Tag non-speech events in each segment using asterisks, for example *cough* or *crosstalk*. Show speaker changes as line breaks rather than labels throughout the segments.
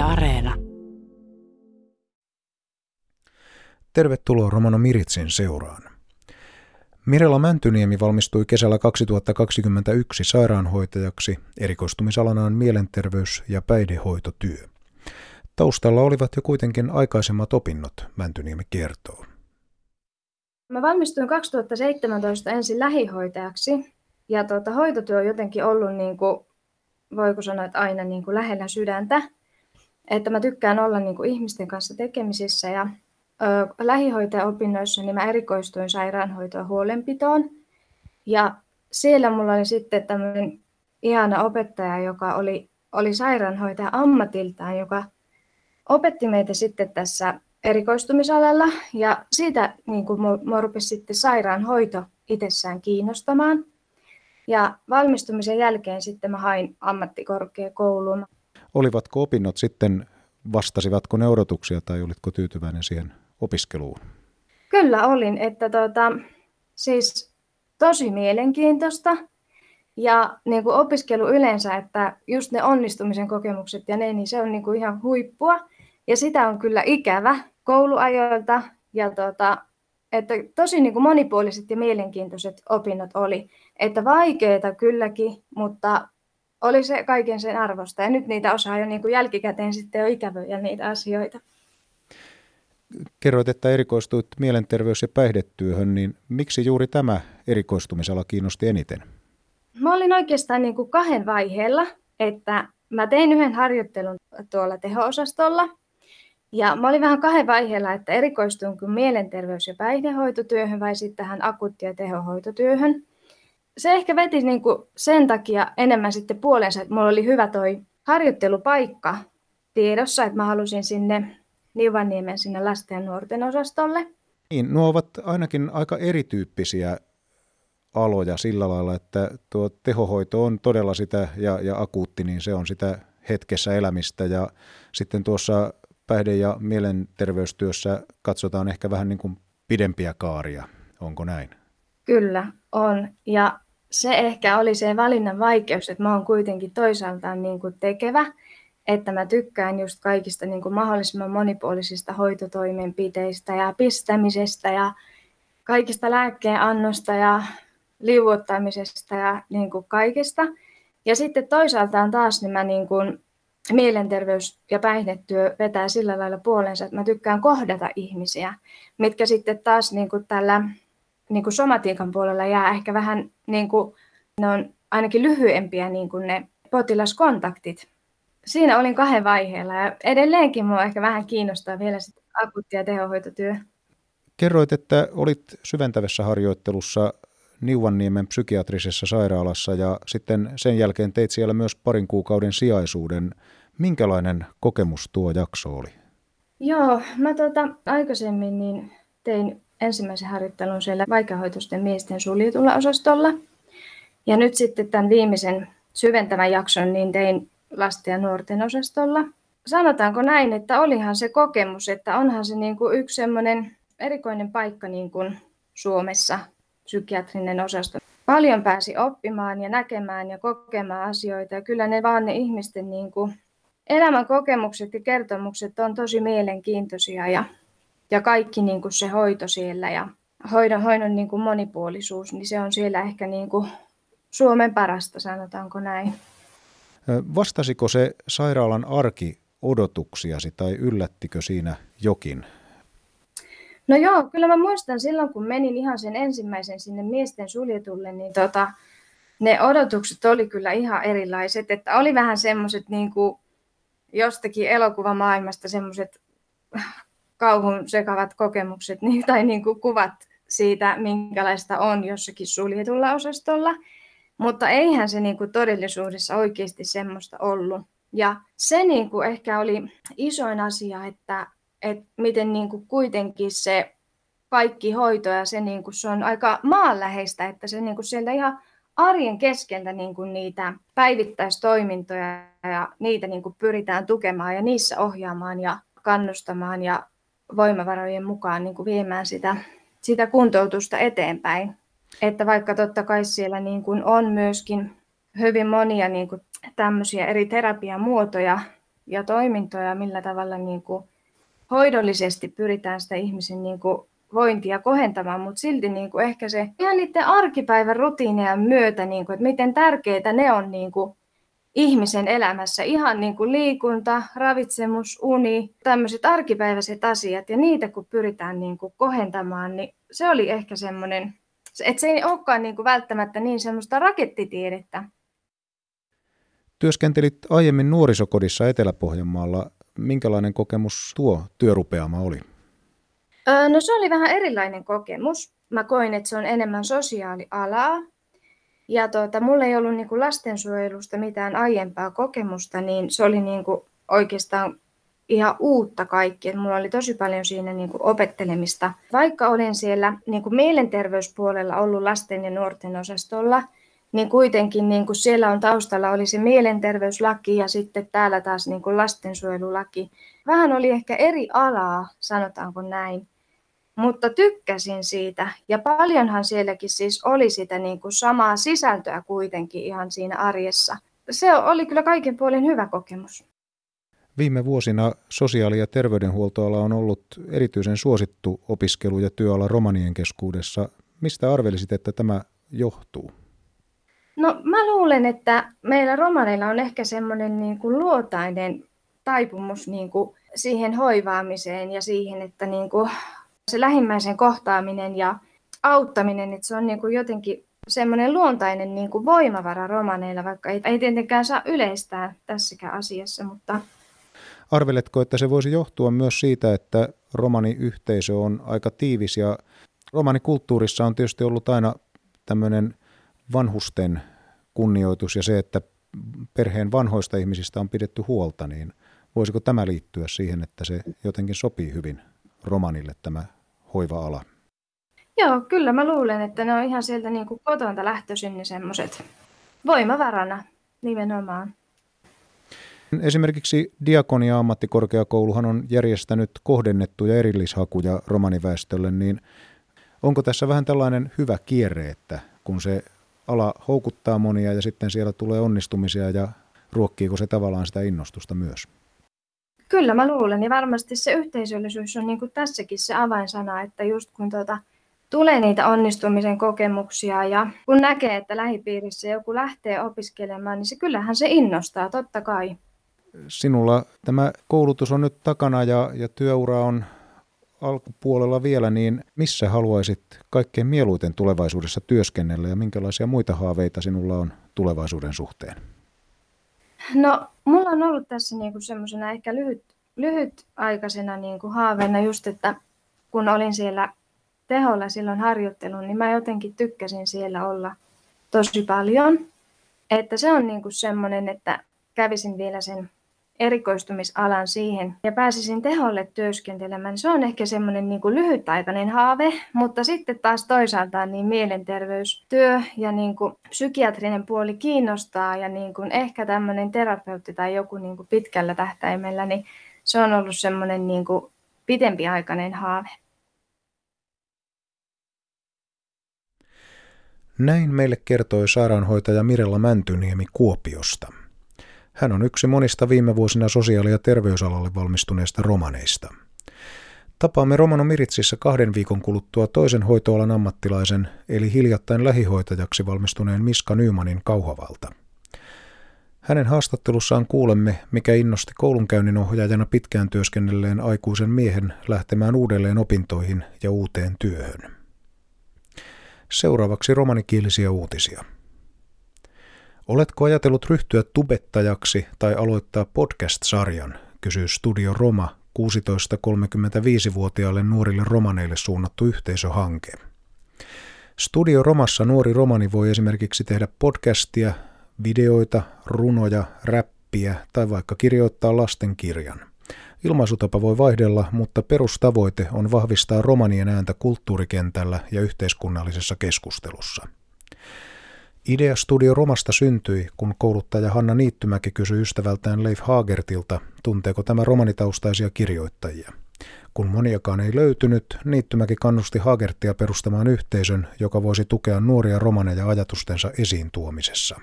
Yle Areena.
Tervetuloa Romano Miritsin seuraan. Mirella Mäntyniemi valmistui kesällä 2021 sairaanhoitajaksi erikoistumisalanaan mielenterveys- ja päihdehoitotyö. Taustalla olivat jo kuitenkin aikaisemmat opinnot, Mäntyniemi kertoo.
Mä valmistuin 2017 ensin lähihoitajaksi ja tuota, hoitotyö on jotenkin ollut, niin kuin, voiko sanoa, että aina niin kuin lähellä sydäntä. Että mä tykkään olla niin kuin ihmisten kanssa tekemisissä ja ö, lähihoitajaopinnoissa niin mä erikoistuin sairaanhoitoon huolenpitoon. Ja siellä mulla oli sitten tämmöinen ihana opettaja, joka oli, oli sairaanhoitaja ammatiltaan, joka opetti meitä sitten tässä erikoistumisalalla ja siitä niin kuin mua rupesi sitten sairaanhoito itsessään kiinnostamaan. Ja valmistumisen jälkeen sitten mä hain ammattikorkeakouluun.
Olivatko opinnot sitten, vastasivatko ne odotuksia tai olitko tyytyväinen siihen opiskeluun?
Kyllä olin, että tuota, siis tosi mielenkiintoista ja niin kuin opiskelu yleensä, että just ne onnistumisen kokemukset ja ne, niin se on niin kuin ihan huippua. Ja sitä on kyllä ikävä kouluajoilta ja tuota, että tosi niin kuin monipuoliset ja mielenkiintoiset opinnot oli. Että vaikeita kylläkin, mutta oli se kaiken sen arvosta. Ja nyt niitä osaa jo niin kuin jälkikäteen sitten jo ikävöjä niitä asioita.
Kerroit, että erikoistuit mielenterveys- ja päihdetyöhön, niin miksi juuri tämä erikoistumisala kiinnosti eniten?
Mä olin oikeastaan niin kuin kahden vaiheella, että mä tein yhden harjoittelun tuolla teho-osastolla – ja mä olin vähän kahden vaiheella, että erikoistuinko mielenterveys- ja päihdehoitotyöhön vai sitten tähän akuutti- ja tehohoitotyöhön. Se ehkä veti niin kuin sen takia enemmän sitten puolensa, että mulla oli hyvä toi harjoittelupaikka tiedossa, että mä halusin sinne Niuvanniemen sinne lasten ja nuorten osastolle.
Niin, nuo ovat ainakin aika erityyppisiä aloja sillä lailla, että tuo tehohoito on todella sitä ja, ja akuutti, niin se on sitä hetkessä elämistä ja sitten tuossa päihde- ja mielenterveystyössä katsotaan ehkä vähän niin kuin pidempiä kaaria. Onko näin?
Kyllä, on. Ja se ehkä oli se valinnan vaikeus, että mä oon kuitenkin toisaalta niin kuin tekevä, että mä tykkään just kaikista niin kuin mahdollisimman monipuolisista hoitotoimenpiteistä ja pistämisestä ja kaikista lääkkeen annosta ja liuottamisesta ja niin kuin kaikesta. Ja sitten toisaalta taas niin mä niin kuin mielenterveys- ja päihdetyö vetää sillä lailla puolensa, että mä tykkään kohdata ihmisiä, mitkä sitten taas niin kuin tällä niin kuin somatiikan puolella jää ehkä vähän, niin kuin, ne on ainakin lyhyempiä niin kuin ne potilaskontaktit. Siinä olin kahden vaiheella ja edelleenkin mua ehkä vähän kiinnostaa vielä sitten akuutti- ja tehohoitotyö.
Kerroit, että olit syventävässä harjoittelussa Niuvanniemen psykiatrisessa sairaalassa ja sitten sen jälkeen teit siellä myös parin kuukauden sijaisuuden. Minkälainen kokemus tuo jakso oli?
Joo, mä tota, aikaisemmin niin tein ensimmäisen harjoittelun siellä vaikeahoitoisten miesten suljetulla osastolla. Ja nyt sitten tämän viimeisen syventävän jakson niin tein lasten ja nuorten osastolla. Sanotaanko näin, että olihan se kokemus, että onhan se niin kuin yksi semmoinen erikoinen paikka niin kuin Suomessa, psykiatrinen osasto. Paljon pääsi oppimaan ja näkemään ja kokemaan asioita ja kyllä ne vaan ne ihmisten niin kuin elämän kokemukset ja kertomukset on tosi mielenkiintoisia ja, ja kaikki niin kuin se hoito siellä ja hoidon, hoidon niin kuin monipuolisuus, niin se on siellä ehkä niin kuin Suomen parasta, sanotaanko näin.
Vastasiko se sairaalan arki odotuksiasi tai yllättikö siinä jokin?
No joo, kyllä mä muistan silloin, kun menin ihan sen ensimmäisen sinne miesten suljetulle, niin tota, ne odotukset oli kyllä ihan erilaiset. Että oli vähän semmoiset niin kuin jostakin elokuvamaailmasta semmoiset kauhun sekavat kokemukset *laughs* niin, tai niin kuin kuvat siitä, minkälaista on jossakin suljetulla osastolla. Mutta eihän se niin kuin todellisuudessa oikeasti semmoista ollut. Ja se niin kuin ehkä oli isoin asia, että, että miten niin kuin kuitenkin se kaikki hoito ja se, niin kuin se on aika maanläheistä, että se niin kuin sieltä ihan arjen keskeltä niin kuin niitä päivittäistoimintoja ja niitä niin kuin pyritään tukemaan ja niissä ohjaamaan ja kannustamaan ja voimavarojen mukaan niin kuin viemään sitä, sitä kuntoutusta eteenpäin. Että vaikka totta kai siellä niin kuin on myöskin hyvin monia niin kuin tämmöisiä eri terapiamuotoja, ja toimintoja, millä tavalla niin kuin hoidollisesti pyritään sitä ihmisen niin kuin vointia kohentamaan, mutta silti niin kuin ehkä se ihan niiden arkipäivän rutiineja myötä, niin kuin, että miten tärkeitä ne on niin kuin ihmisen elämässä. Ihan niin kuin liikunta, ravitsemus, uni, tämmöiset arkipäiväiset asiat ja niitä kun pyritään niin kuin kohentamaan, niin se oli ehkä semmoinen, että se ei olekaan niin kuin välttämättä niin semmoista rakettitiedettä.
Työskentelit aiemmin nuorisokodissa Etelä-Pohjanmaalla. Minkälainen kokemus tuo työrupeama oli?
No se oli vähän erilainen kokemus. Mä koin, että se on enemmän sosiaalialaa. Ja tuota, mulla ei ollut niin kuin lastensuojelusta mitään aiempaa kokemusta, niin se oli niin kuin oikeastaan ihan uutta kaikki. Et mulla oli tosi paljon siinä niin kuin opettelemista. Vaikka olin siellä niin kuin mielenterveyspuolella ollut lasten ja nuorten osastolla, niin kuitenkin niin kuin siellä on taustalla oli se mielenterveyslaki ja sitten täällä taas niin kuin lastensuojelulaki. Vähän oli ehkä eri alaa, sanotaanko näin. Mutta tykkäsin siitä ja paljonhan sielläkin siis oli sitä niin kuin samaa sisältöä kuitenkin ihan siinä arjessa. Se oli kyllä kaiken puolin hyvä kokemus.
Viime vuosina sosiaali- ja terveydenhuoltoala on ollut erityisen suosittu opiskelu- ja työala romanien keskuudessa. Mistä arvelisit, että tämä johtuu?
No mä luulen, että meillä romaneilla on ehkä semmoinen niin kuin luotainen taipumus niin kuin siihen hoivaamiseen ja siihen, että niin kuin se lähimmäisen kohtaaminen ja auttaminen, että se on niin kuin jotenkin semmoinen luontainen niin kuin voimavara romaneilla, vaikka ei, ei tietenkään saa yleistää tässäkään asiassa, mutta
Arveletko, että se voisi johtua myös siitä, että romaniyhteisö on aika tiivis ja romanikulttuurissa on tietysti ollut aina tämmöinen vanhusten kunnioitus ja se, että perheen vanhoista ihmisistä on pidetty huolta, niin voisiko tämä liittyä siihen, että se jotenkin sopii hyvin romanille tämä hoiva-ala?
Joo, kyllä mä luulen, että ne on ihan sieltä niin kuin kotonta lähtöisin ne semmoiset voimavarana nimenomaan.
Esimerkiksi Diakonia-ammattikorkeakouluhan on järjestänyt kohdennettuja erillishakuja romaniväestölle, niin onko tässä vähän tällainen hyvä kierre, että kun se ala houkuttaa monia ja sitten siellä tulee onnistumisia ja ruokkiiko se tavallaan sitä innostusta myös?
Kyllä mä luulen ja varmasti se yhteisöllisyys on niin kuin tässäkin se avainsana, että just kun tuota, tulee niitä onnistumisen kokemuksia ja kun näkee, että lähipiirissä joku lähtee opiskelemaan, niin se kyllähän se innostaa totta kai.
Sinulla tämä koulutus on nyt takana ja, ja työura on alkupuolella vielä, niin missä haluaisit kaikkein mieluiten tulevaisuudessa työskennellä ja minkälaisia muita haaveita sinulla on tulevaisuuden suhteen?
No, mulla on ollut tässä niinku semmoisena ehkä lyhyt, lyhytaikaisena niinku haaveena just, että kun olin siellä teholla silloin harjoittelun, niin mä jotenkin tykkäsin siellä olla tosi paljon. Että se on niinku semmoinen, että kävisin vielä sen erikoistumisalan siihen ja pääsisin teholle työskentelemään. Se on ehkä semmoinen niin kuin lyhytaikainen haave, mutta sitten taas toisaalta niin mielenterveystyö ja niin kuin psykiatrinen puoli kiinnostaa ja niin kuin ehkä tämmöinen terapeutti tai joku niin kuin pitkällä tähtäimellä, niin se on ollut semmoinen niin kuin pitempiaikainen haave.
Näin meille kertoi sairaanhoitaja Mirella Mäntyniemi Kuopiosta. Hän on yksi monista viime vuosina sosiaali- ja terveysalalle valmistuneista romaneista. Tapaamme Romano Miritsissä kahden viikon kuluttua toisen hoitoalan ammattilaisen, eli hiljattain lähihoitajaksi valmistuneen Miska Nymanin Kauhavalta. Hänen haastattelussaan kuulemme, mikä innosti koulunkäynnin ohjaajana pitkään työskennelleen aikuisen miehen lähtemään uudelleen opintoihin ja uuteen työhön. Seuraavaksi romanikielisiä uutisia. Oletko ajatellut ryhtyä tubettajaksi tai aloittaa podcast-sarjan, kysyy Studio Roma 16-35-vuotiaille nuorille romaneille suunnattu yhteisöhanke. Studio Romassa nuori romani voi esimerkiksi tehdä podcastia, videoita, runoja, räppiä tai vaikka kirjoittaa lastenkirjan. Ilmaisutapa voi vaihdella, mutta perustavoite on vahvistaa romanien ääntä kulttuurikentällä ja yhteiskunnallisessa keskustelussa. Idea Studio Romasta syntyi, kun kouluttaja Hanna Niittymäki kysyi ystävältään Leif Hagertilta, tunteeko tämä romanitaustaisia kirjoittajia. Kun moniakaan ei löytynyt, Niittymäki kannusti Hagertia perustamaan yhteisön, joka voisi tukea nuoria romaneja ajatustensa esiin tuomisessa.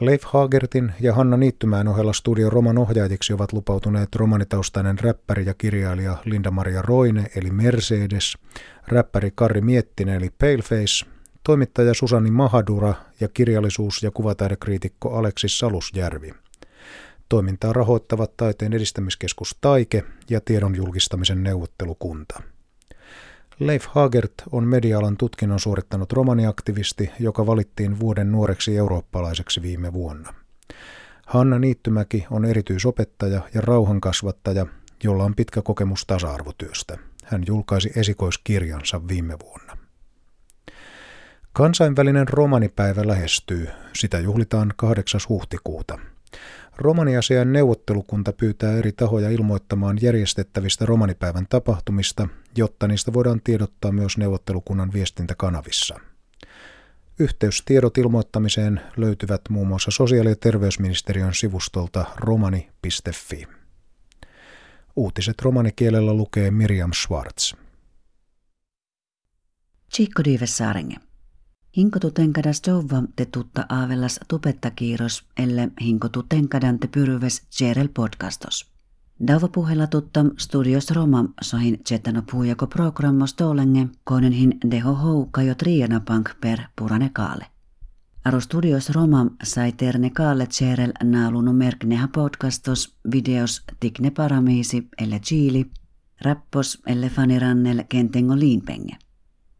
Leif Hagertin ja Hanna Niittymään ohella studio Roman ohjaajiksi ovat lupautuneet romanitaustainen räppäri ja kirjailija Linda-Maria Roine eli Mercedes, räppäri Karri Miettinen eli Paleface, toimittaja Susani Mahadura ja kirjallisuus- ja kuvataidekriitikko Aleksis Salusjärvi. Toimintaa rahoittavat taiteen edistämiskeskus Taike ja tiedon julkistamisen neuvottelukunta. Leif Hagert on medialan tutkinnon suorittanut romaniaktivisti, joka valittiin vuoden nuoreksi eurooppalaiseksi viime vuonna. Hanna Niittymäki on erityisopettaja ja rauhankasvattaja, jolla on pitkä kokemus tasa-arvotyöstä. Hän julkaisi esikoiskirjansa viime vuonna. Kansainvälinen romanipäivä lähestyy. Sitä juhlitaan 8. huhtikuuta. Romaniasian neuvottelukunta pyytää eri tahoja ilmoittamaan järjestettävistä romanipäivän tapahtumista, jotta niistä voidaan tiedottaa myös neuvottelukunnan viestintäkanavissa. Yhteystiedot ilmoittamiseen löytyvät muun muassa sosiaali- ja terveysministeriön sivustolta romani.fi. Uutiset romanikielellä lukee Miriam Schwartz.
Chico Divessaaringe. Hinkotu tenkadas jouva te tutta aavellas tupetta kiiros, elle hinkotu tenkadan te pyryves Jerel podcastos. Dauva puhella tutta studios Roma sohin tsetano puhujako programmos toolenge, konen hin deho houka jo triana pank per purane kaale. Aro studios Roma sai terne kaale Jerel naaluno merkneha podcastos videos tikne paramiisi elle chiili, rappos elle fanirannel kentengo liinpenge.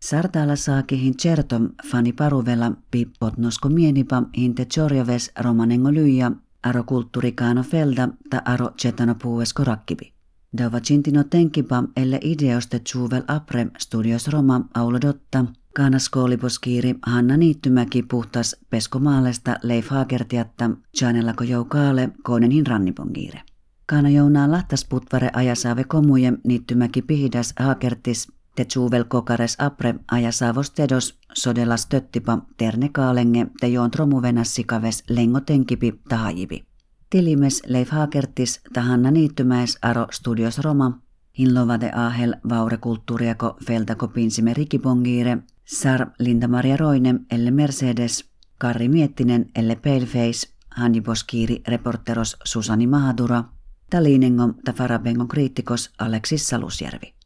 Sartala saakihin certom fani paruvela pippot nosko mienipa hinte chorjoves romanengo lyija aro kulttuurikaano felda ta aro cetano puuesko rakkibi. Dava cintino tenkipa elle ideoste tsuvel apre studios Roma aulodotta, Kaana skooliposkiiri Hanna Niittymäki puhtas peskomaalesta Leif Hagertiatta, Janellako joukaale koonenhin rannipongiire. Kaana jounaa lahtas putvare ajasaave komuje Niittymäki pihidas Hagertis te tsuvel kokares apre ajasaavos tedos sodelas töttipa terne kaalenge te joon tromuvenas sikaves lengo tenkipi tahajivi. Tilimes Leif Hagertis tahanna niittymäes aro studios Roma, hinlovade ahel vaure kulttuuriako feltako pinsime rikipongiire, sar Linda Maria Roine elle Mercedes, Karri Miettinen elle Paleface, Hanni Boskiiri reporteros Susani Mahadura, Talinengo ta Farabengon kriittikos Aleksis Salusjärvi.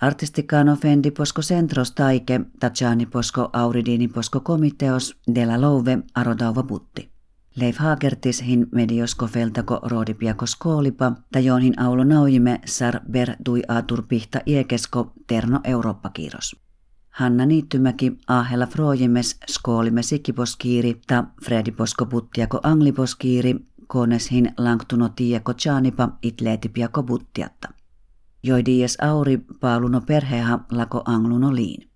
Artisticano fendi posko centros taike, Tajani posko auridini posko komiteos, della love arodauva butti. Leif Hagertis hin mediosko feltako roodipiako skoolipa, tajonhin aulo naujime sar ber dui atur pihta iekesko terno Eurooppa-kiiros. Hanna Niittymäki ahella frojimes skoolime sikiposkiiri ta Fredi posko buttiako angliposkiiri, kones hin langtuno tieko tjaanipa itleetipiako buttiatta dies auri paaluno perheha lako angluno liin.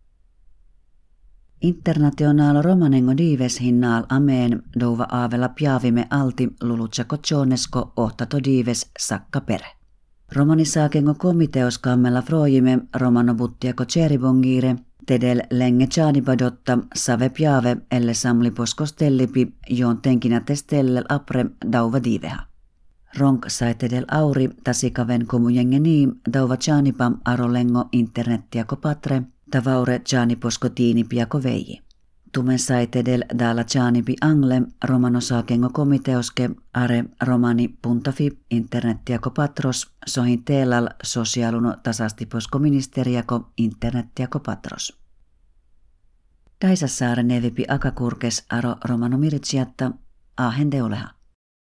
Internationaal romanengo dives hinnaal ameen douva aavella piavime alti lulutsako tjonesko ohtato dives sakka pere. Romanisaakengo komiteos kammella frojime romano buttiako cheribongire, tedel lenge tjaanipadotta save piave elle samli poskostellipi joon tenkinä testellel apre dauva diveha. Ronk saitedel auri tasikaven komujengeni dauva chanipam arolengo internettia patre, tavaure chaniposko tiini piako veiji. Tumen saitedel dala chanipi angle romano saakengo komiteoske are romani.fi internettia patros sohin teelal sosiaaluno tasastiposko ministeriako internettia patros. Daisassaare nevipi akakurkes aro romano miritsiatta ahen deuleha.